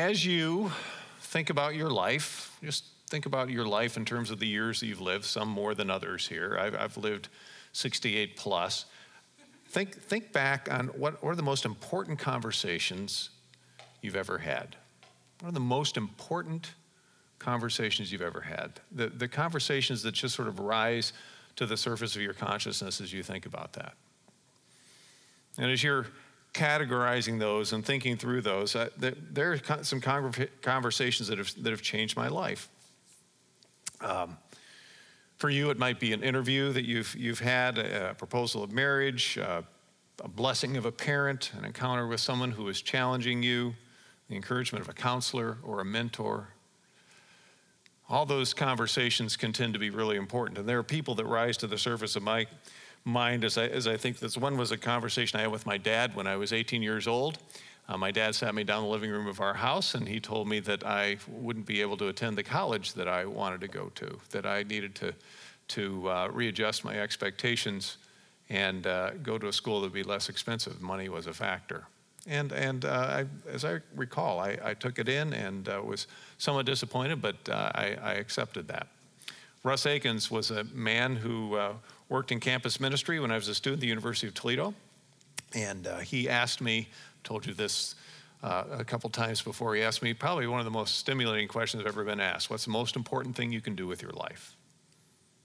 as you think about your life, just think about your life in terms of the years that you've lived, some more than others here. I've, I've lived 68 plus. Think, think back on what, what are the most important conversations you've ever had? What are the most important conversations you've ever had? The, the conversations that just sort of rise to the surface of your consciousness as you think about that. And as you're categorizing those and thinking through those, uh, there are some conversations that have, that have changed my life. Um, for you, it might be an interview that you've, you've had, a proposal of marriage, uh, a blessing of a parent, an encounter with someone who is challenging you, the encouragement of a counselor or a mentor. All those conversations can tend to be really important. And there are people that rise to the surface of my mind as I, as I think this one was a conversation I had with my dad when I was 18 years old. Uh, my dad sat me down in the living room of our house and he told me that I wouldn't be able to attend the college that I wanted to go to, that I needed to, to uh, readjust my expectations and uh, go to a school that would be less expensive. Money was a factor. And, and uh, I, as I recall, I, I, took it in and uh, was somewhat disappointed, but uh, I, I, accepted that. Russ Akins was a man who worked in campus ministry when I was a student at the University of Toledo. And uh, he asked me, told you this uh, a couple times before, he asked me probably one of the most stimulating questions I've ever been asked What's the most important thing you can do with your life?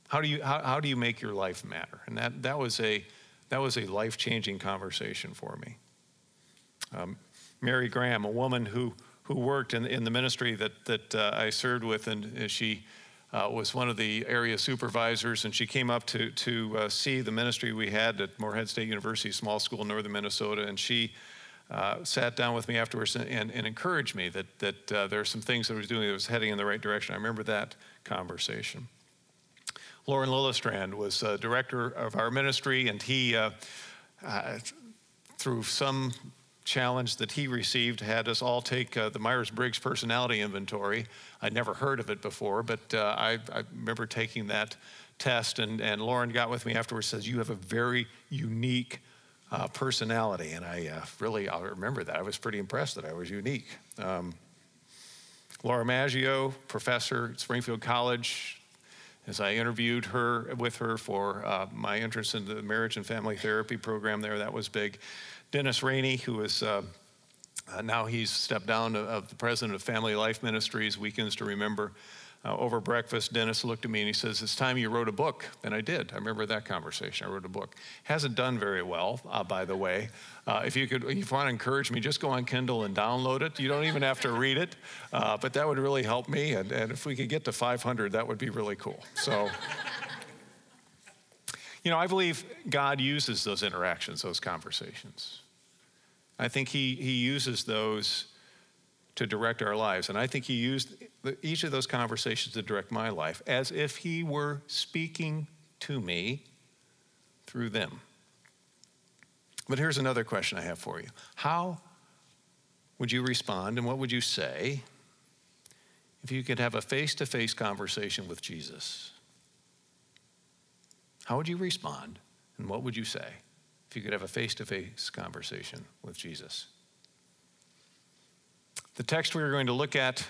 How do you, how, how do you make your life matter? And that, that was a, that was a life changing conversation for me. Um, Mary Graham, a woman who, who worked in, in the ministry that, that uh, I served with, and she uh, was one of the area supervisors, and she came up to, to uh, see the ministry we had at Moorhead State University, small school in northern Minnesota, and she uh, sat down with me afterwards and, and, and encouraged me that, that uh, there are some things that I was doing that was heading in the right direction. I remember that conversation. Lauren Lillestrand was uh, director of our ministry, and he, uh, through some challenge that he received had us all take uh, the Myers Briggs personality inventory. I'd never heard of it before, but uh, I, I, remember taking that test, and, and Lauren got with me afterwards says, You have a very unique uh, personality. And I uh, really, I remember that. I was pretty impressed that I was unique. Um, Laura Maggio, professor at Springfield College, as I interviewed her with her for uh, my entrance into the marriage and family therapy program there, that was big. Dennis Rainey, who is uh, uh, now he's stepped down of the president of Family Life Ministries, Weekends to Remember. Uh, over breakfast, Dennis looked at me and he says, It's time you wrote a book. And I did. I remember that conversation. I wrote a book. Hasn't done very well, uh, by the way. Uh, if you could, if you want to encourage me, just go on Kindle and download it. You don't even have to read it, uh, but that would really help me. And, and if we could get to 500, that would be really cool. So. You know, I believe God uses those interactions, those conversations. I think He, he uses those to direct our lives. And I think He used each of those conversations to direct my life as if He were speaking to me through them. But here's another question I have for you How would you respond and what would you say if you could have a face to face conversation with Jesus? How would you respond and what would you say if you could have a face to face conversation with Jesus? The text we are going to look at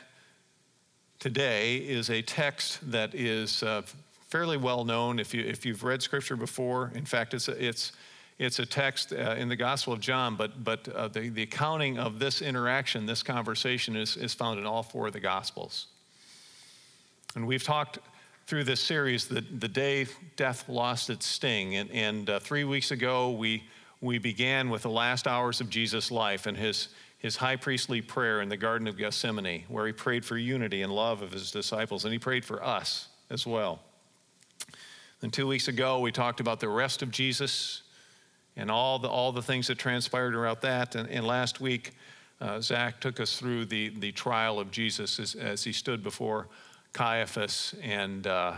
today is a text that is uh, fairly well known if, you, if you've read scripture before. In fact, it's a, it's, it's a text uh, in the Gospel of John, but, but uh, the, the accounting of this interaction, this conversation, is, is found in all four of the Gospels. And we've talked through this series, the, the day death lost its sting. And, and uh, three weeks ago, we, we began with the last hours of Jesus' life and his, his high priestly prayer in the Garden of Gethsemane, where he prayed for unity and love of his disciples, and he prayed for us as well. And two weeks ago, we talked about the rest of Jesus and all the, all the things that transpired around that. And, and last week, uh, Zach took us through the, the trial of Jesus as, as he stood before Caiaphas and uh,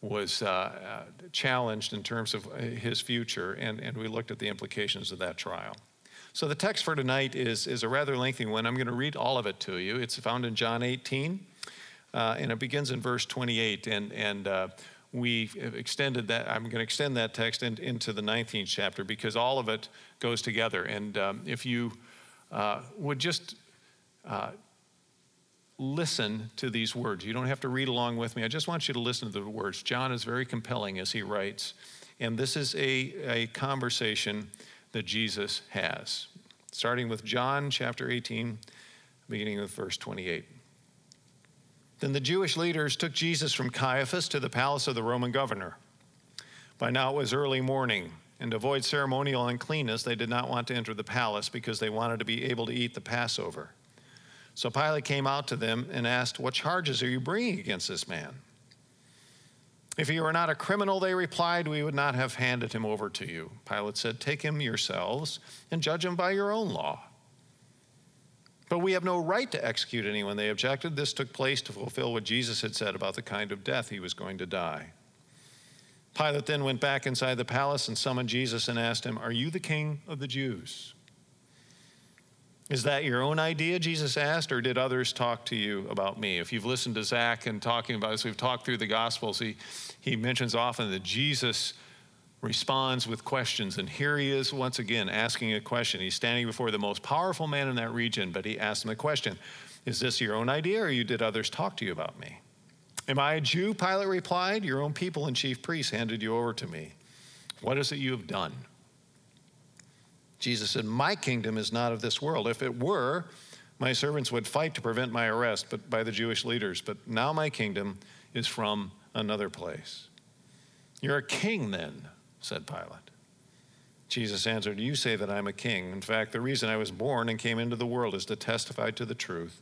was uh, uh, challenged in terms of his future, and, and we looked at the implications of that trial. So the text for tonight is, is a rather lengthy one. I'm going to read all of it to you. It's found in John 18, uh, and it begins in verse 28. And, and uh, we extended that, I'm going to extend that text in, into the 19th chapter because all of it goes together. And um, if you uh, would just listen to these words. You don't have to read along with me. I just want you to listen to the words. John is very compelling as he writes. And this is a, a conversation that Jesus has, starting with John chapter 18, beginning with verse 28. Then the Jewish leaders took Jesus from Caiaphas to the palace of the Roman governor. By now it was early morning, and to avoid ceremonial uncleanness, they did not want to enter the palace because they wanted to be able to eat the Passover. So Pilate came out to them and asked, What charges are you bringing against this man? If he were not a criminal, they replied, we would not have handed him over to you. Pilate said, Take him yourselves and judge him by your own law. But we have no right to execute anyone, they objected. This took place to fulfill what Jesus had said about the kind of death he was going to die. Pilate then went back inside the palace and summoned Jesus and asked him, Are you the king of the Jews? Is that your own idea, Jesus asked, or did others talk to you about me? If you've listened to Zach and talking about this, we've talked through the Gospels, he, he mentions often that Jesus responds with questions. And here he is once again asking a question. He's standing before the most powerful man in that region, but he asks him a question Is this your own idea, or you did others talk to you about me? Am I a Jew? Pilate replied. Your own people and chief priests handed you over to me. What is it you have done? Jesus said, My kingdom is not of this world. If it were, my servants would fight to prevent my arrest but by the Jewish leaders. But now my kingdom is from another place. You're a king then, said Pilate. Jesus answered, You say that I'm a king. In fact, the reason I was born and came into the world is to testify to the truth.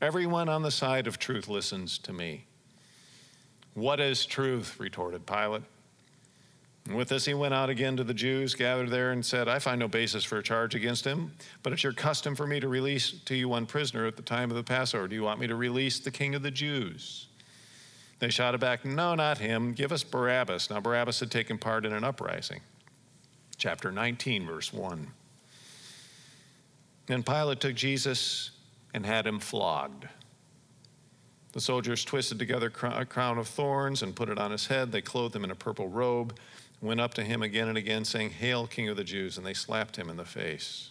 Everyone on the side of truth listens to me. What is truth? retorted Pilate. And with this, he went out again to the Jews gathered there and said, I find no basis for a charge against him, but it's your custom for me to release to you one prisoner at the time of the Passover. Do you want me to release the king of the Jews? They shouted back, No, not him. Give us Barabbas. Now, Barabbas had taken part in an uprising. Chapter 19, verse 1. Then Pilate took Jesus and had him flogged. The soldiers twisted together a crown of thorns and put it on his head. They clothed him in a purple robe went up to him again and again, saying, Hail, King of the Jews! And they slapped him in the face.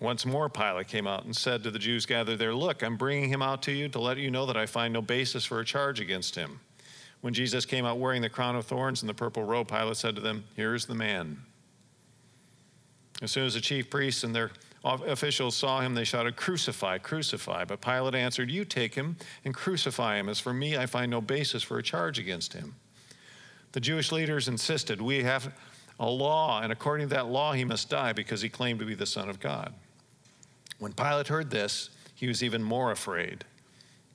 Once more, Pilate came out and said to the Jews gathered there, Look, I'm bringing him out to you to let you know that I find no basis for a charge against him. When Jesus came out wearing the crown of thorns and the purple robe, Pilate said to them, Here is the man. As soon as the chief priests and their officials saw him, they shouted, Crucify, crucify. But Pilate answered, You take him and crucify him. As for me, I find no basis for a charge against him. The Jewish leaders insisted we have a law, and according to that law, he must die because he claimed to be the Son of God. When Pilate heard this, he was even more afraid,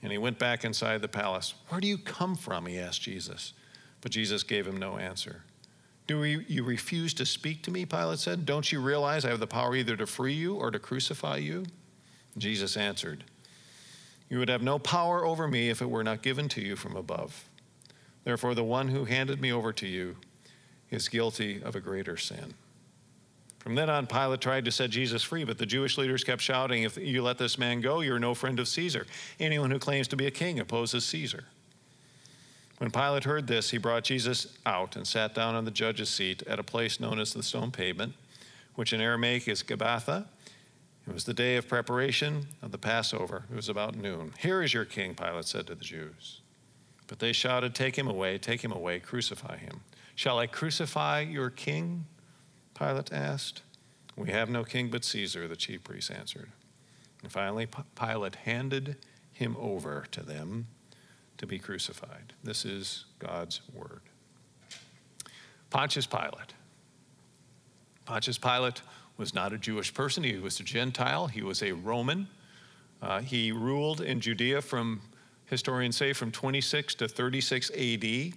and he went back inside the palace. Where do you come from? He asked Jesus. But Jesus gave him no answer. Do you refuse to speak to me? Pilate said. Don't you realize I have the power either to free you or to crucify you? Jesus answered, You would have no power over me if it were not given to you from above. Therefore, the one who handed me over to you is guilty of a greater sin. From then on, Pilate tried to set Jesus free, but the Jewish leaders kept shouting, If you let this man go, you're no friend of Caesar. Anyone who claims to be a king opposes Caesar. When Pilate heard this, he brought Jesus out and sat down on the judge's seat at a place known as the stone pavement, which in Aramaic is Gabbatha. It was the day of preparation of the Passover. It was about noon. Here is your king, Pilate said to the Jews. But they shouted, Take him away, take him away, crucify him. Shall I crucify your king? Pilate asked. We have no king but Caesar, the chief priests answered. And finally, Pilate handed him over to them to be crucified. This is God's word. Pontius Pilate. Pontius Pilate was not a Jewish person, he was a Gentile, he was a Roman. Uh, he ruled in Judea from historians say from 26 to 36 AD,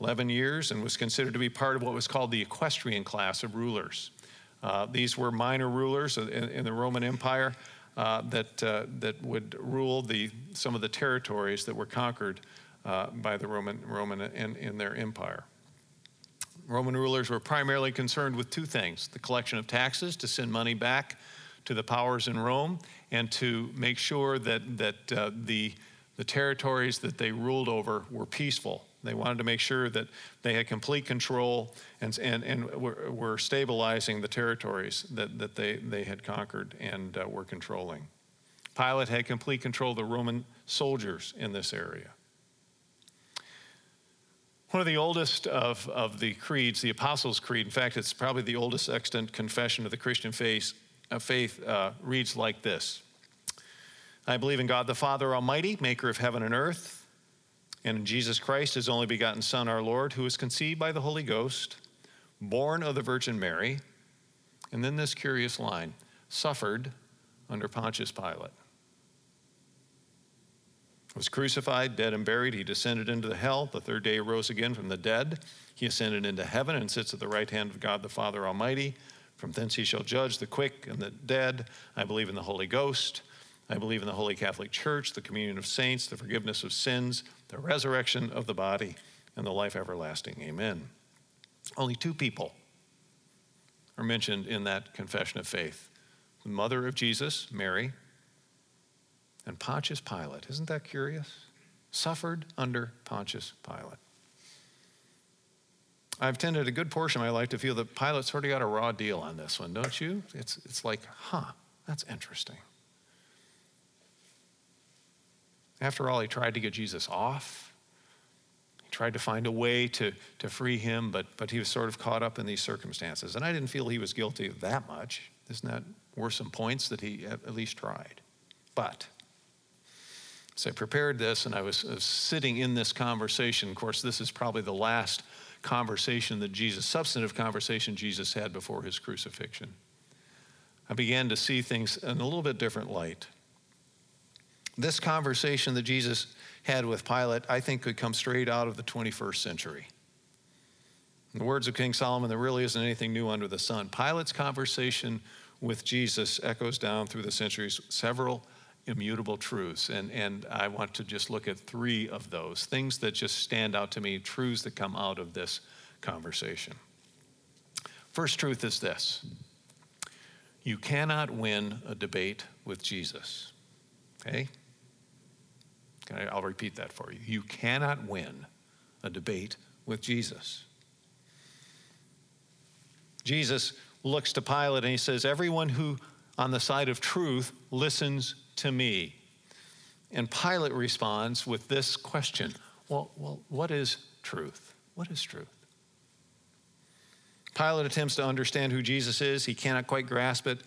11 years, and was considered to be part of what was called the equestrian class of rulers. Uh, these were minor rulers in, in the Roman Empire uh, that, uh, that would rule the, some of the territories that were conquered uh, by the Roman, Roman in, in their empire. Roman rulers were primarily concerned with two things the collection of taxes to send money back to the powers in Rome and to make sure that, that uh, the the territories that they ruled over were peaceful. They wanted to make sure that they had complete control and, and, and were, were stabilizing the territories that, that they, they had conquered and uh, were controlling. Pilate had complete control of the Roman soldiers in this area. One of the oldest of, of the creeds, the Apostles' Creed, in fact, it's probably the oldest extant confession of the Christian faith, uh, faith uh, reads like this I believe in God the Father Almighty, maker of heaven and earth, and in Jesus Christ, his only begotten Son, our Lord, who was conceived by the Holy Ghost, born of the Virgin Mary, and then this curious line suffered under Pontius Pilate was crucified, dead, and buried. He descended into the hell. The third day he rose again from the dead. He ascended into heaven and sits at the right hand of God the Father Almighty. From thence he shall judge the quick and the dead. I believe in the Holy Ghost. I believe in the Holy Catholic Church, the communion of saints, the forgiveness of sins, the resurrection of the body, and the life everlasting. Amen. Only two people are mentioned in that confession of faith the mother of Jesus, Mary, and Pontius Pilate. Isn't that curious? Suffered under Pontius Pilate. I've tended a good portion of my life to feel that Pilate sort of got a raw deal on this one, don't you? It's, it's like, huh, that's interesting. After all, he tried to get Jesus off. He tried to find a way to, to free him, but, but he was sort of caught up in these circumstances. And I didn't feel he was guilty of that much. Isn't that worth some points that he at least tried? But so I prepared this and I was, was sitting in this conversation. Of course, this is probably the last conversation that Jesus, substantive conversation Jesus had before his crucifixion. I began to see things in a little bit different light. This conversation that Jesus had with Pilate, I think, could come straight out of the 21st century. In the words of King Solomon, there really isn't anything new under the sun. Pilate's conversation with Jesus echoes down through the centuries. Several immutable truths. And, and I want to just look at three of those things that just stand out to me, truths that come out of this conversation. First truth is this you cannot win a debate with Jesus. Okay? Okay? I'll repeat that for you. You cannot win a debate with Jesus. Jesus looks to Pilate and he says, Everyone who on the side of truth listens to me. And Pilate responds with this question Well, well what is truth? What is truth? Pilate attempts to understand who Jesus is. He cannot quite grasp it.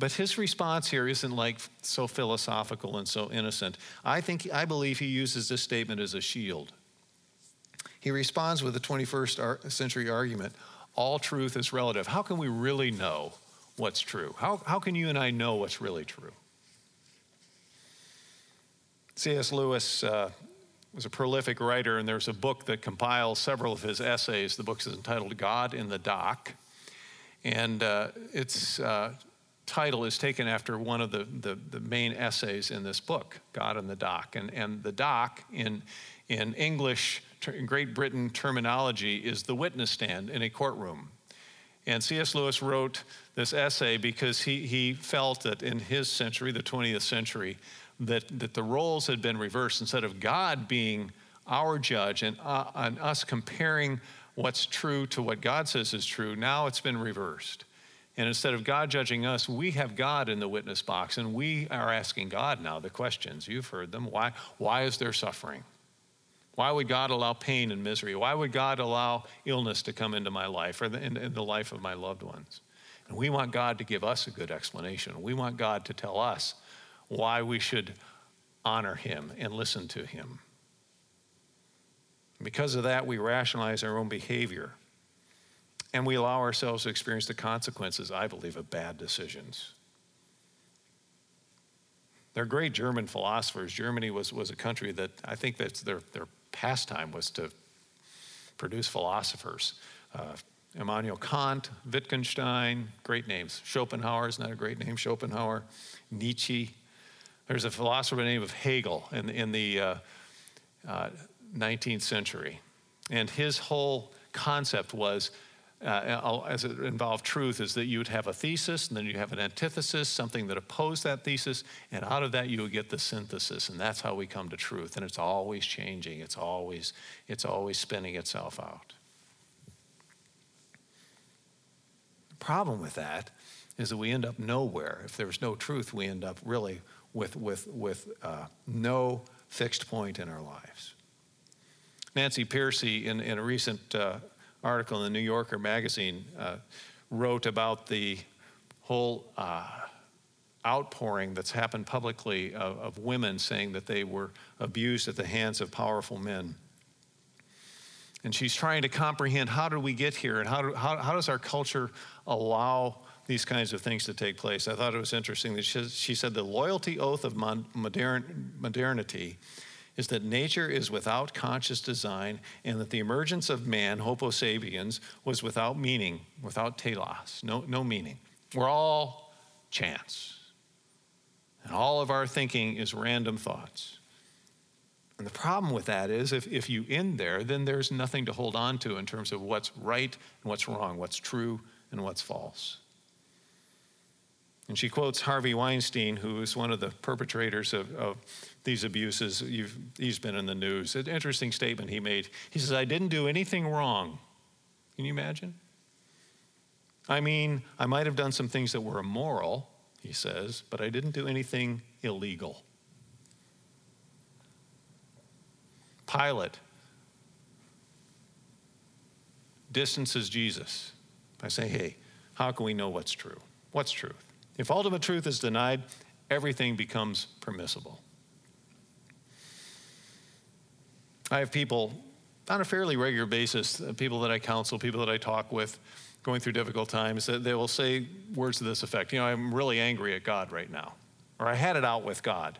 But his response here isn't like so philosophical and so innocent. I think, I believe he uses this statement as a shield. He responds with the 21st century argument all truth is relative. How can we really know what's true? How, how can you and I know what's really true? C.S. Lewis uh, was a prolific writer, and there's a book that compiles several of his essays. The book is entitled God in the Dock, and uh, its uh, title is taken after one of the, the, the, main essays in this book, God in the Dock. And, and the dock in, in English, in Great Britain terminology, is the witness stand in a courtroom. And C.S. Lewis wrote this essay because he, he felt that in his century, the 20th century, that, that the roles had been reversed. Instead of God being our judge and, uh, and us comparing what's true to what God says is true, now it's been reversed. And instead of God judging us, we have God in the witness box, and we are asking God now the questions. You've heard them. Why, why is there suffering? Why would God allow pain and misery? Why would God allow illness to come into my life or in, in the life of my loved ones? And we want God to give us a good explanation. We want God to tell us why we should honor him and listen to him. Because of that, we rationalize our own behavior and we allow ourselves to experience the consequences, I believe, of bad decisions. They're great German philosophers. Germany was, was a country that I think that their, their pastime was to produce philosophers. Uh, Immanuel Kant, Wittgenstein, great names. Schopenhauer is not a great name, Schopenhauer. Nietzsche, there's a philosopher by the name of Hegel in, in the uh, uh, 19th century. And his whole concept was, uh, as it involved truth, is that you would have a thesis, and then you have an antithesis, something that opposed that thesis, and out of that you would get the synthesis, and that's how we come to truth. And it's always changing, it's always, it's always spinning itself out. The problem with that is that we end up nowhere. If there's no truth, we end up really with, with, with uh, no fixed point in our lives. Nancy Pearcey, in, in a recent uh, article in the New Yorker magazine, uh, wrote about the whole uh, outpouring that's happened publicly of, of women saying that they were abused at the hands of powerful men. And she's trying to comprehend how did we get here and how, do, how, how does our culture allow these kinds of things to take place. I thought it was interesting that she, she said the loyalty oath of modern, modernity is that nature is without conscious design and that the emergence of man, Homo sapiens, was without meaning, without telos, no, no meaning. We're all chance. And all of our thinking is random thoughts. And the problem with that is if, if you end there, then there's nothing to hold on to in terms of what's right and what's wrong, what's true and what's false. And she quotes Harvey Weinstein, who is one of the perpetrators of, of these abuses. You've, he's been in the news. An interesting statement he made. He says, I didn't do anything wrong. Can you imagine? I mean, I might have done some things that were immoral, he says, but I didn't do anything illegal. Pilate distances Jesus by saying, hey, how can we know what's true? What's truth? If ultimate truth is denied, everything becomes permissible. I have people on a fairly regular basis, uh, people that I counsel, people that I talk with, going through difficult times, that they will say words to this effect. You know, I'm really angry at God right now, or I had it out with God.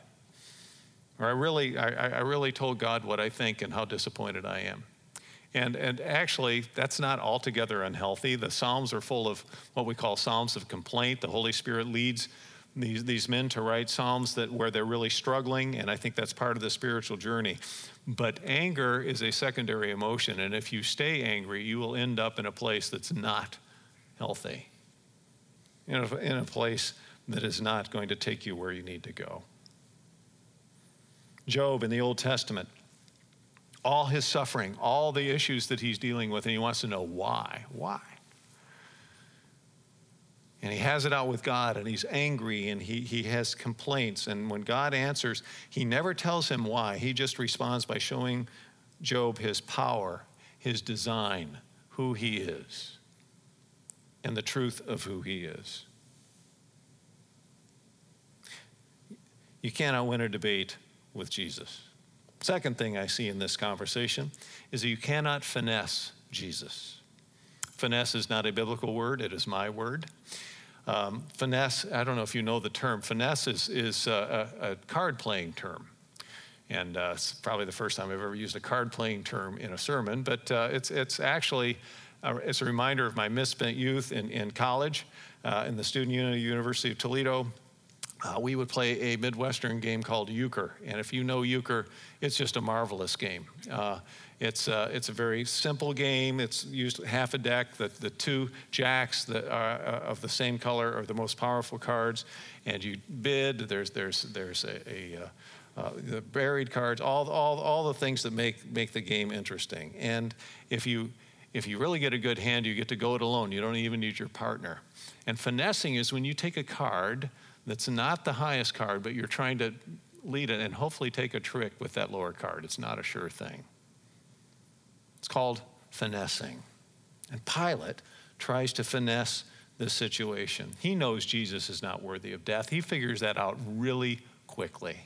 Or I really, I, I really told God what I think and how disappointed I am. And, and actually, that's not altogether unhealthy. The Psalms are full of what we call Psalms of complaint. The Holy Spirit leads these, these men to write Psalms that, where they're really struggling, and I think that's part of the spiritual journey. But anger is a secondary emotion, and if you stay angry, you will end up in a place that's not healthy, in a, in a place that is not going to take you where you need to go. Job in the Old Testament, all his suffering, all the issues that he's dealing with, and he wants to know why. Why? And he has it out with God, and he's angry, and he, he has complaints. And when God answers, he never tells him why. He just responds by showing Job his power, his design, who he is, and the truth of who he is. You cannot win a debate with Jesus. Second thing I see in this conversation is that you cannot finesse Jesus. Finesse is not a biblical word, it is my word. Um, finesse, I don't know if you know the term, finesse is, is a, a card playing term. And uh, it's probably the first time I've ever used a card playing term in a sermon, but uh, it's, it's actually uh, it's a reminder of my misspent youth in, in college uh, in the student union of the University of Toledo uh, we would play a Midwestern game called euchre. And if you know euchre, it's just a marvelous game. Uh, it's, uh, it's a very simple game. It's used half a deck. The, the two jacks that are uh, of the same color are the most powerful cards. And you bid. There's, there's, there's a, a uh, uh, the buried cards, all, all, all the things that make, make the game interesting. And if you, if you really get a good hand, you get to go it alone. You don't even need your partner. And finessing is when you take a card that's not the highest card, but you're trying to lead it and hopefully take a trick with that lower card. It's not a sure thing. It's called finessing. And Pilate tries to finesse this situation. He knows Jesus is not worthy of death. He figures that out really quickly.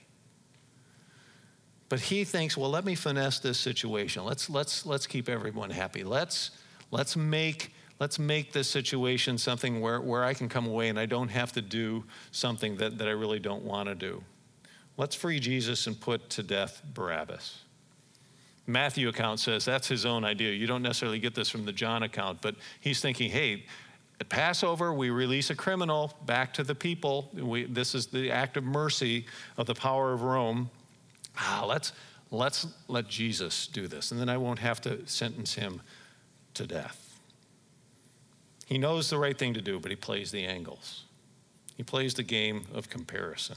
But he thinks, well, let me finesse this situation. Let's, let's, let's keep everyone happy. Let's, let's make let's make this situation something where, where I can come away and I don't have to do something that, that I really don't want to do. Let's free Jesus and put to death Barabbas. Matthew account says that's his own idea. You don't necessarily get this from the John account, but he's thinking, hey, at Passover, we release a criminal back to the people. We, this is the act of mercy of the power of Rome. Ah, let's, let's let Jesus do this, and then I won't have to sentence him to death. He knows the right thing to do, but he plays the angles. He plays the game of comparison.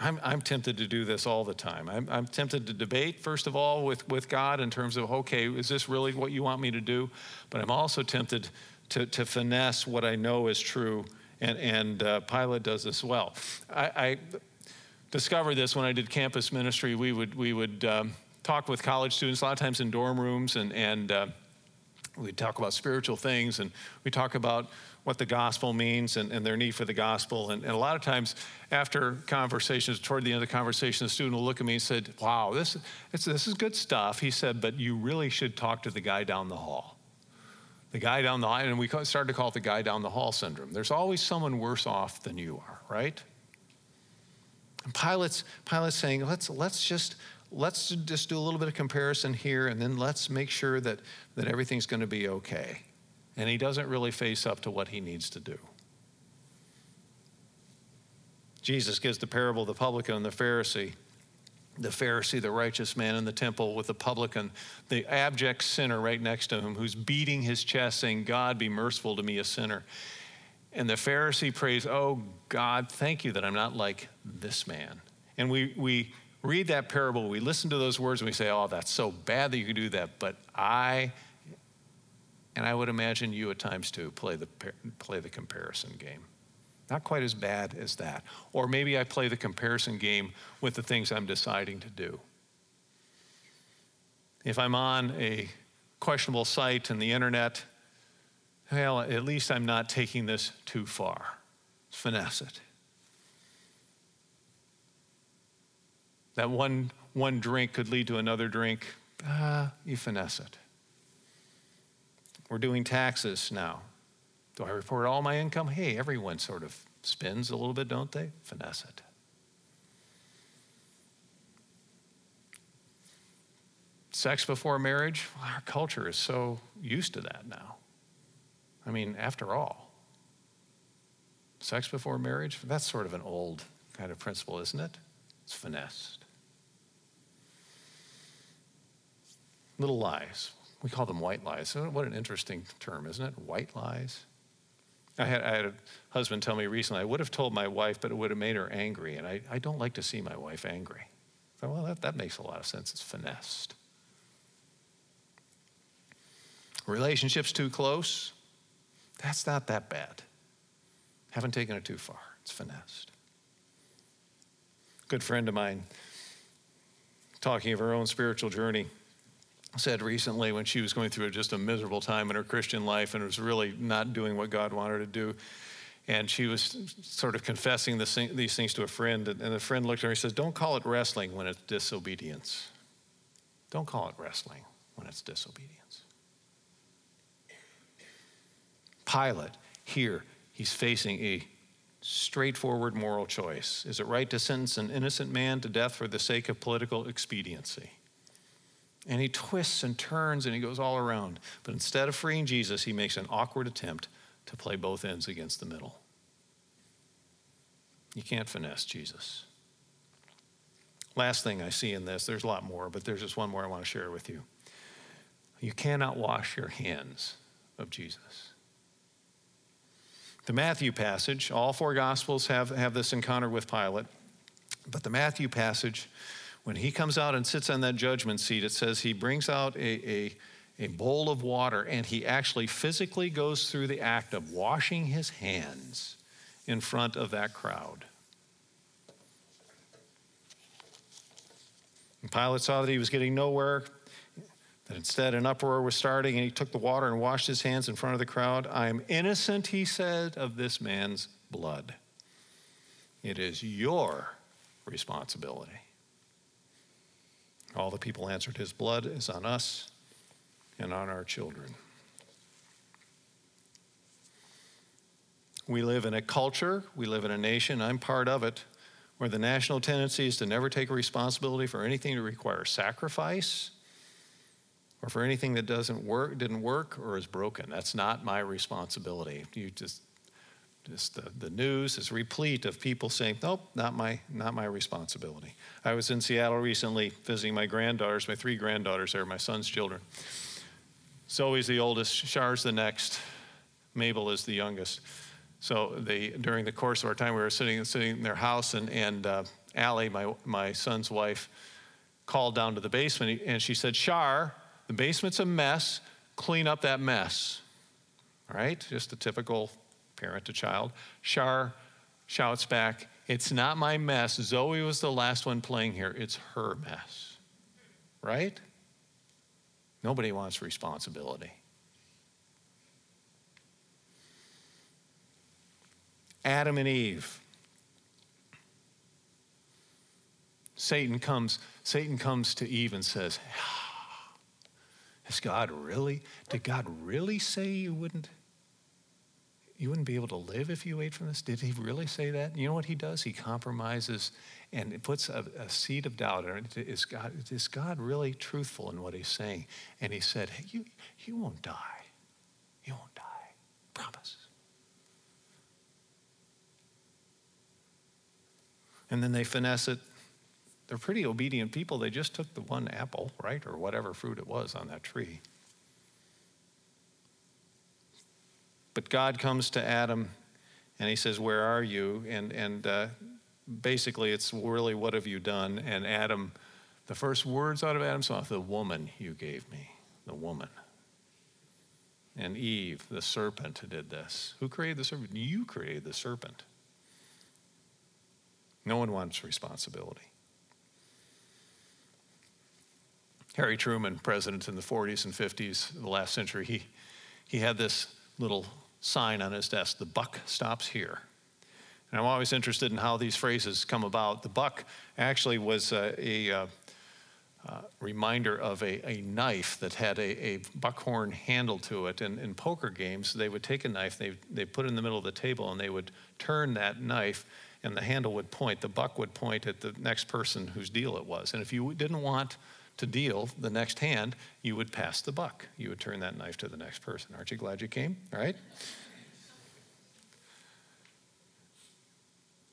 I'm, I'm tempted to do this all the time. I'm, I'm tempted to debate, first of all, with, with God in terms of, okay, is this really what you want me to do? But I'm also tempted to, to finesse what I know is true, and, and uh, Pilate does as well. I, I, discovered this when I did campus ministry. We would, we would um, talk with college students, a lot of times in dorm rooms, and, and uh, we talk about spiritual things, and we talk about what the gospel means and, and their need for the gospel. And, and, a lot of times, after conversations, toward the end of the conversation, the student will look at me and said, "Wow, this, this is good stuff." He said, "But you really should talk to the guy down the hall." The guy down the hall, and we started to call it the guy down the hall syndrome. There's always someone worse off than you are, right? And Pilate's, Pilate's saying, let's, let's just let's just do a little bit of comparison here, and then let's make sure that, that everything's going to be okay and he doesn't really face up to what he needs to do. Jesus gives the parable of the publican and the Pharisee. The Pharisee, the righteous man in the temple, with the publican, the abject sinner right next to him, who's beating his chest, saying, God, be merciful to me, a sinner. And the Pharisee prays, Oh, God, thank you that I'm not like this man. And we, we read that parable, we listen to those words, and we say, Oh, that's so bad that you could do that, but I and I would imagine you at times too play the, play the comparison game. Not quite as bad as that. Or maybe I play the comparison game with the things I'm deciding to do. If I'm on a questionable site in the internet, well, at least I'm not taking this too far. Finesse it. That one, one drink could lead to another drink. Ah, you finesse it. We're doing taxes now. Do I report all my income? Hey, everyone sort of spins a little bit, don't they? Finesse it. Sex before marriage, our culture is so used to that now. I mean, after all, sex before marriage, that's sort of an old kind of principle, isn't it? It's finessed. Little lies. We call them white lies. What an interesting term, isn't it? White lies. I had, I had a husband tell me recently, I would have told my wife, but it would have made her angry. And I, I don't like to see my wife angry. So, well, that, that makes a lot of sense. It's finessed. Relationships too close, that's not that bad. Haven't taken it too far. It's finessed. Good friend of mine, talking of her own spiritual journey, said recently when she was going through just a miserable time in her Christian life and was really not doing what God wanted her to do. And she was sort of confessing this, these things to a friend. And the friend looked at her and says, Don't call it wrestling when it's disobedience. Don't call it wrestling when it's disobedience. Pilate, here, he's facing a straightforward moral choice. Is it right to sentence an innocent man to death for the sake of political expediency? And he twists and turns and he goes all around. But instead of freeing Jesus, he makes an awkward attempt to play both ends against the middle. You can't finesse Jesus. Last thing I see in this, there's a lot more, but there's just one more I want to share with you. You cannot wash your hands of Jesus. The Matthew passage, all four Gospels have, have this encounter with Pilate, but the Matthew passage when he comes out and sits on that judgment seat, it says he brings out a, a, a bowl of water and he actually physically goes through the act of washing his hands in front of that crowd. And Pilate saw that he was getting nowhere, that instead an uproar was starting, and he took the water and washed his hands in front of the crowd. I am innocent, he said, of this man's blood. It is your responsibility. All the people answered, His blood is on us and on our children. We live in a culture, we live in a nation, I'm part of it, where the national tendency is to never take responsibility for anything that requires sacrifice or for anything that doesn't work, didn't work or is broken. That's not my responsibility. You just just the, the news is replete of people saying, nope, not my, not my responsibility. I was in Seattle recently visiting my granddaughters, my three granddaughters there, my son's children. Zoe's the oldest, Char's the next, Mabel is the youngest. So they, during the course of our time, we were sitting, sitting in their house, and, and uh, Allie, my, my son's wife, called down to the basement, and she said, Char, the basement's a mess. Clean up that mess. All right? Just a typical parent to child. Char shouts back, It's not my mess. Zoe was the last one playing here. It's her mess, right? Nobody wants responsibility. Adam and Eve. Satan comes, Satan comes to Eve and says, Has God really, did God really say you wouldn't you wouldn't be able to live if you ate from this? Did he really say that? You know what he does? He compromises and it puts a, a seed of doubt. Is God, is God really truthful in what he's saying? And he said, hey, you, you won't die. You won't die. Promise. And then they finesse it. They're pretty obedient people. They just took the one apple, right? Or whatever fruit it was on that tree. But God comes to Adam and he says, Where are you? And, and uh, basically, it's really, What have you done? And Adam, the first words out of Adam's mouth, The woman you gave me, the woman. And Eve, the serpent, did this. Who created the serpent? You created the serpent. No one wants responsibility. Harry Truman, president in the 40s and 50s of the last century, he, he had this little sign on his desk the buck stops here. And I'm always interested in how these phrases come about. The buck actually was a, a, a, a reminder of a, knife that had a, buckhorn handle to it. And in poker games, they would take a knife, they, they put it in the middle of the table, and they would turn that knife, and the handle would point. The buck would point at the next person whose deal it was. And if you didn't want to deal the next hand, you would pass the buck. You would turn that knife to the next person. Aren't you glad you came? All right?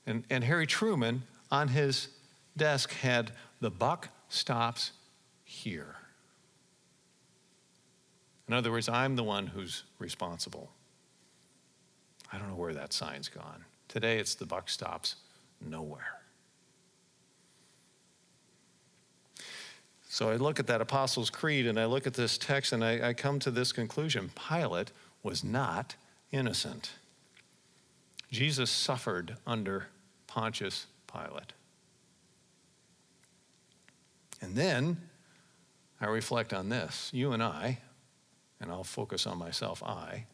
And, and Harry Truman on his desk had the buck stops here. In other words, I'm the one who's responsible. I don't know where that sign's gone. Today it's the buck stops nowhere. So I look at that Apostles' Creed and I look at this text and I, I come to this conclusion Pilate was not innocent. Jesus suffered under Pontius Pilate. And then I reflect on this. You and I, and I'll focus on myself, I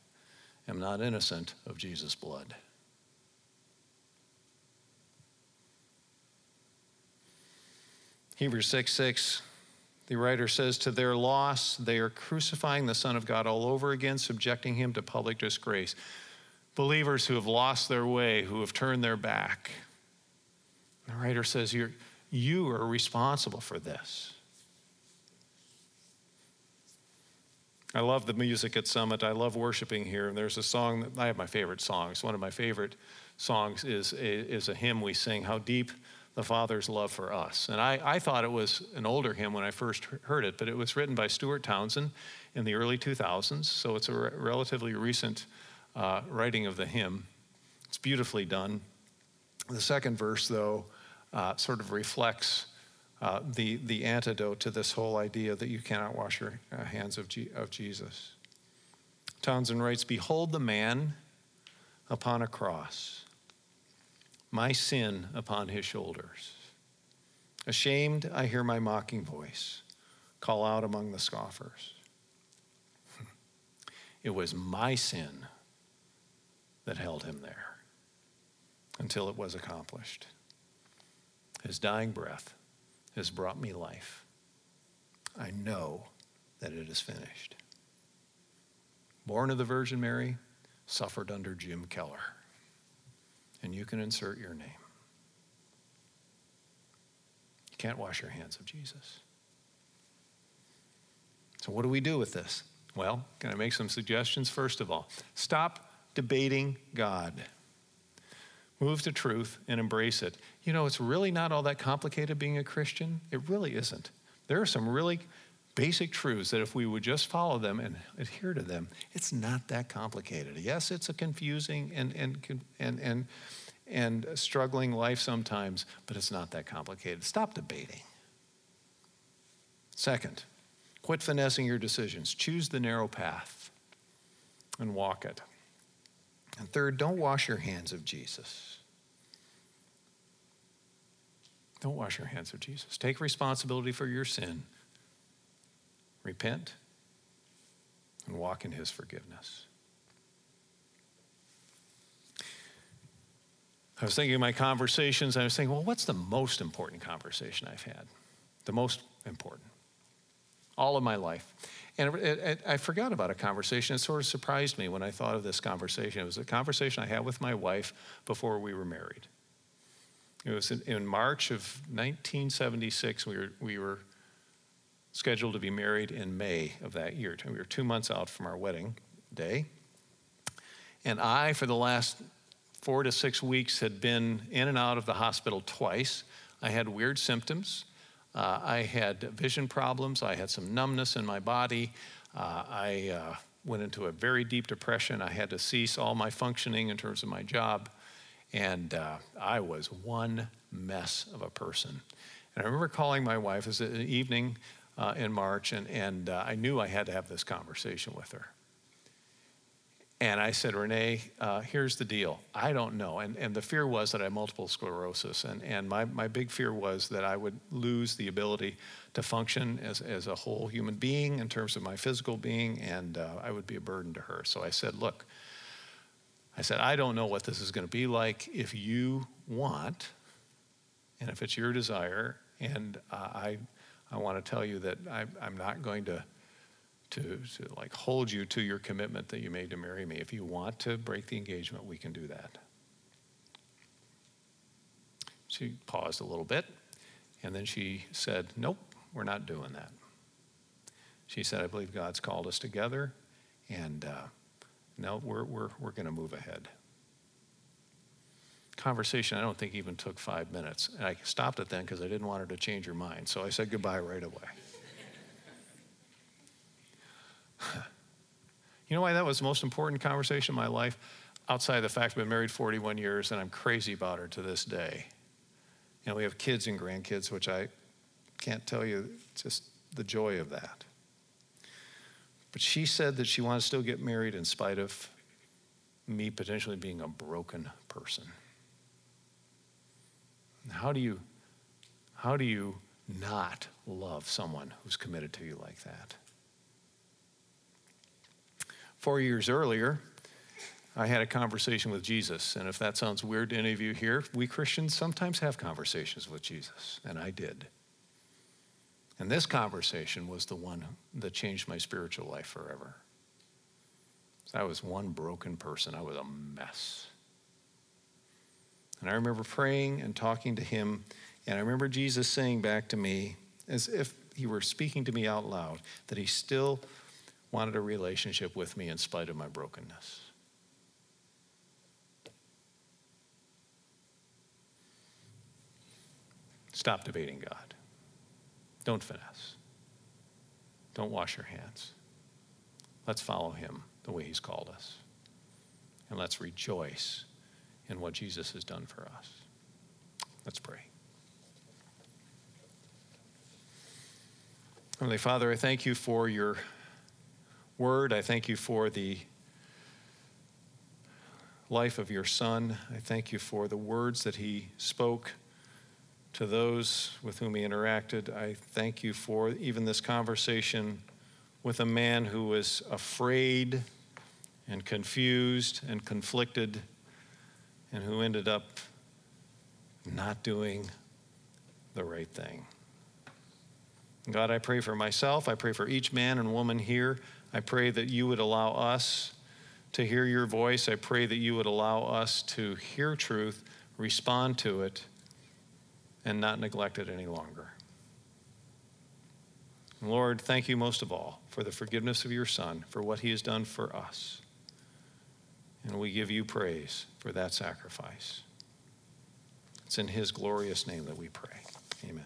am not innocent of Jesus' blood. Hebrews 6 6 the writer says, To their loss, they are crucifying the Son of God all over again, subjecting him to public disgrace. Believers who have lost their way, who have turned their back. The writer says, You're, You are responsible for this. I love the music at Summit. I love worshiping here. And there's a song that I have my favorite songs. One of my favorite songs is is a hymn we sing, How Deep the Father's love for us. And I, I thought it was an older hymn when I first heard it, but it was written by Stuart Townsend in the early 2000s, so it's a re- relatively recent uh, writing of the hymn. It's beautifully done. The second verse, though, uh, sort of reflects uh, the, the antidote to this whole idea that you cannot wash your uh, hands of, G- of Jesus. Townsend writes Behold the man upon a cross my sin upon his shoulders. Ashamed, I hear my mocking voice call out among the scoffers. It was my sin that held him there until it was accomplished. His dying breath has brought me life. I know that it is finished. Born of the Virgin Mary, suffered under Jim Keller and you can insert your name. You can't wash your hands of Jesus. So, what do we do with this? Well, can I make some suggestions? First of all, stop debating God. Move to truth and embrace it. You know, it's really not all that complicated being a Christian. It really isn't. There are some really basic truths that if we would just follow them and adhere to them, it's not that complicated. Yes, it's a confusing and, and, and, and, and struggling life sometimes, but it's not that complicated. Stop debating. Second, quit finessing your decisions. Choose the narrow path. and walk it. And third, don't wash your hands of Jesus. Don't wash your hands of Jesus. Take responsibility for your sin. Repent and walk in his forgiveness. I was thinking of my conversations, I was thinking, well, what's the most important conversation I've had? The most important. All of my life. And it, it, I forgot about a conversation. It sort of surprised me when I thought of this conversation. It was a conversation I had with my wife before we were married. It was in, in March of 1976. We were, we were scheduled to be married in May of that year. We were two months out from our wedding day. And I, for the last four to six weeks, had been in and out of the hospital twice. I had weird symptoms. Uh, I had vision problems. I had some numbness in my body. Uh, I uh, went into a very deep depression. I had to cease all my functioning in terms of my job. And uh, I was one mess of a person. And I remember calling my wife. It was an evening uh, in March, and, and uh, I knew I had to have this conversation with her. And I said, Renee, uh, here's the deal. I don't know. And, and the fear was that I had multiple sclerosis. And, and my, my big fear was that I would lose the ability to function as, as a whole human being in terms of my physical being, and uh, I would be a burden to her. So I said, Look, I said, I don't know what this is going to be like. If you want, and if it's your desire, and uh, I, I want to tell you that I, I'm not going to to, to like hold you to your commitment that you made to marry me. If you want to break the engagement, we can do that. She paused a little bit and then she said, Nope, we're not doing that. She said, I believe God's called us together and uh, no, we're, we're, we're going to move ahead. Conversation, I don't think even took five minutes. And I stopped it then because I didn't want her to change her mind. So I said goodbye right away. You know why that was the most important conversation in my life? Outside the fact I've been married 41 years and I'm crazy about her to this day. And we have kids and grandkids, which I can't tell you just the joy of that. But she said that she wanted to still get married in spite of me potentially being a broken person. How do you how do you not love someone who's committed to you like that? Four years earlier, I had a conversation with Jesus. And if that sounds weird to any of you here, we Christians sometimes have conversations with Jesus, and I did. And this conversation was the one that changed my spiritual life forever. So I was one broken person, I was a mess. And I remember praying and talking to him, and I remember Jesus saying back to me, as if he were speaking to me out loud, that he still wanted a relationship with me in spite of my brokenness. Stop debating God. Don't finesse. Don't wash your hands. Let's follow him the way he's called us. And let's rejoice in what Jesus has done for us. Let's pray. Heavenly Father, I thank you for your word. I thank you for the life of your son. I thank you for the words that he spoke to those with whom he interacted. I thank you for even this conversation with a man who was afraid and confused and conflicted and who ended up not doing the right thing. God, I pray for myself. I pray for each man and woman here. I pray that you would allow us to hear your voice. I pray that you would allow us to hear truth, respond to it, and not neglect it any longer. Lord, thank you most of all for the forgiveness of your Son, for what he has done for us. And we give you praise for that sacrifice. It's in his glorious name that we pray. Amen.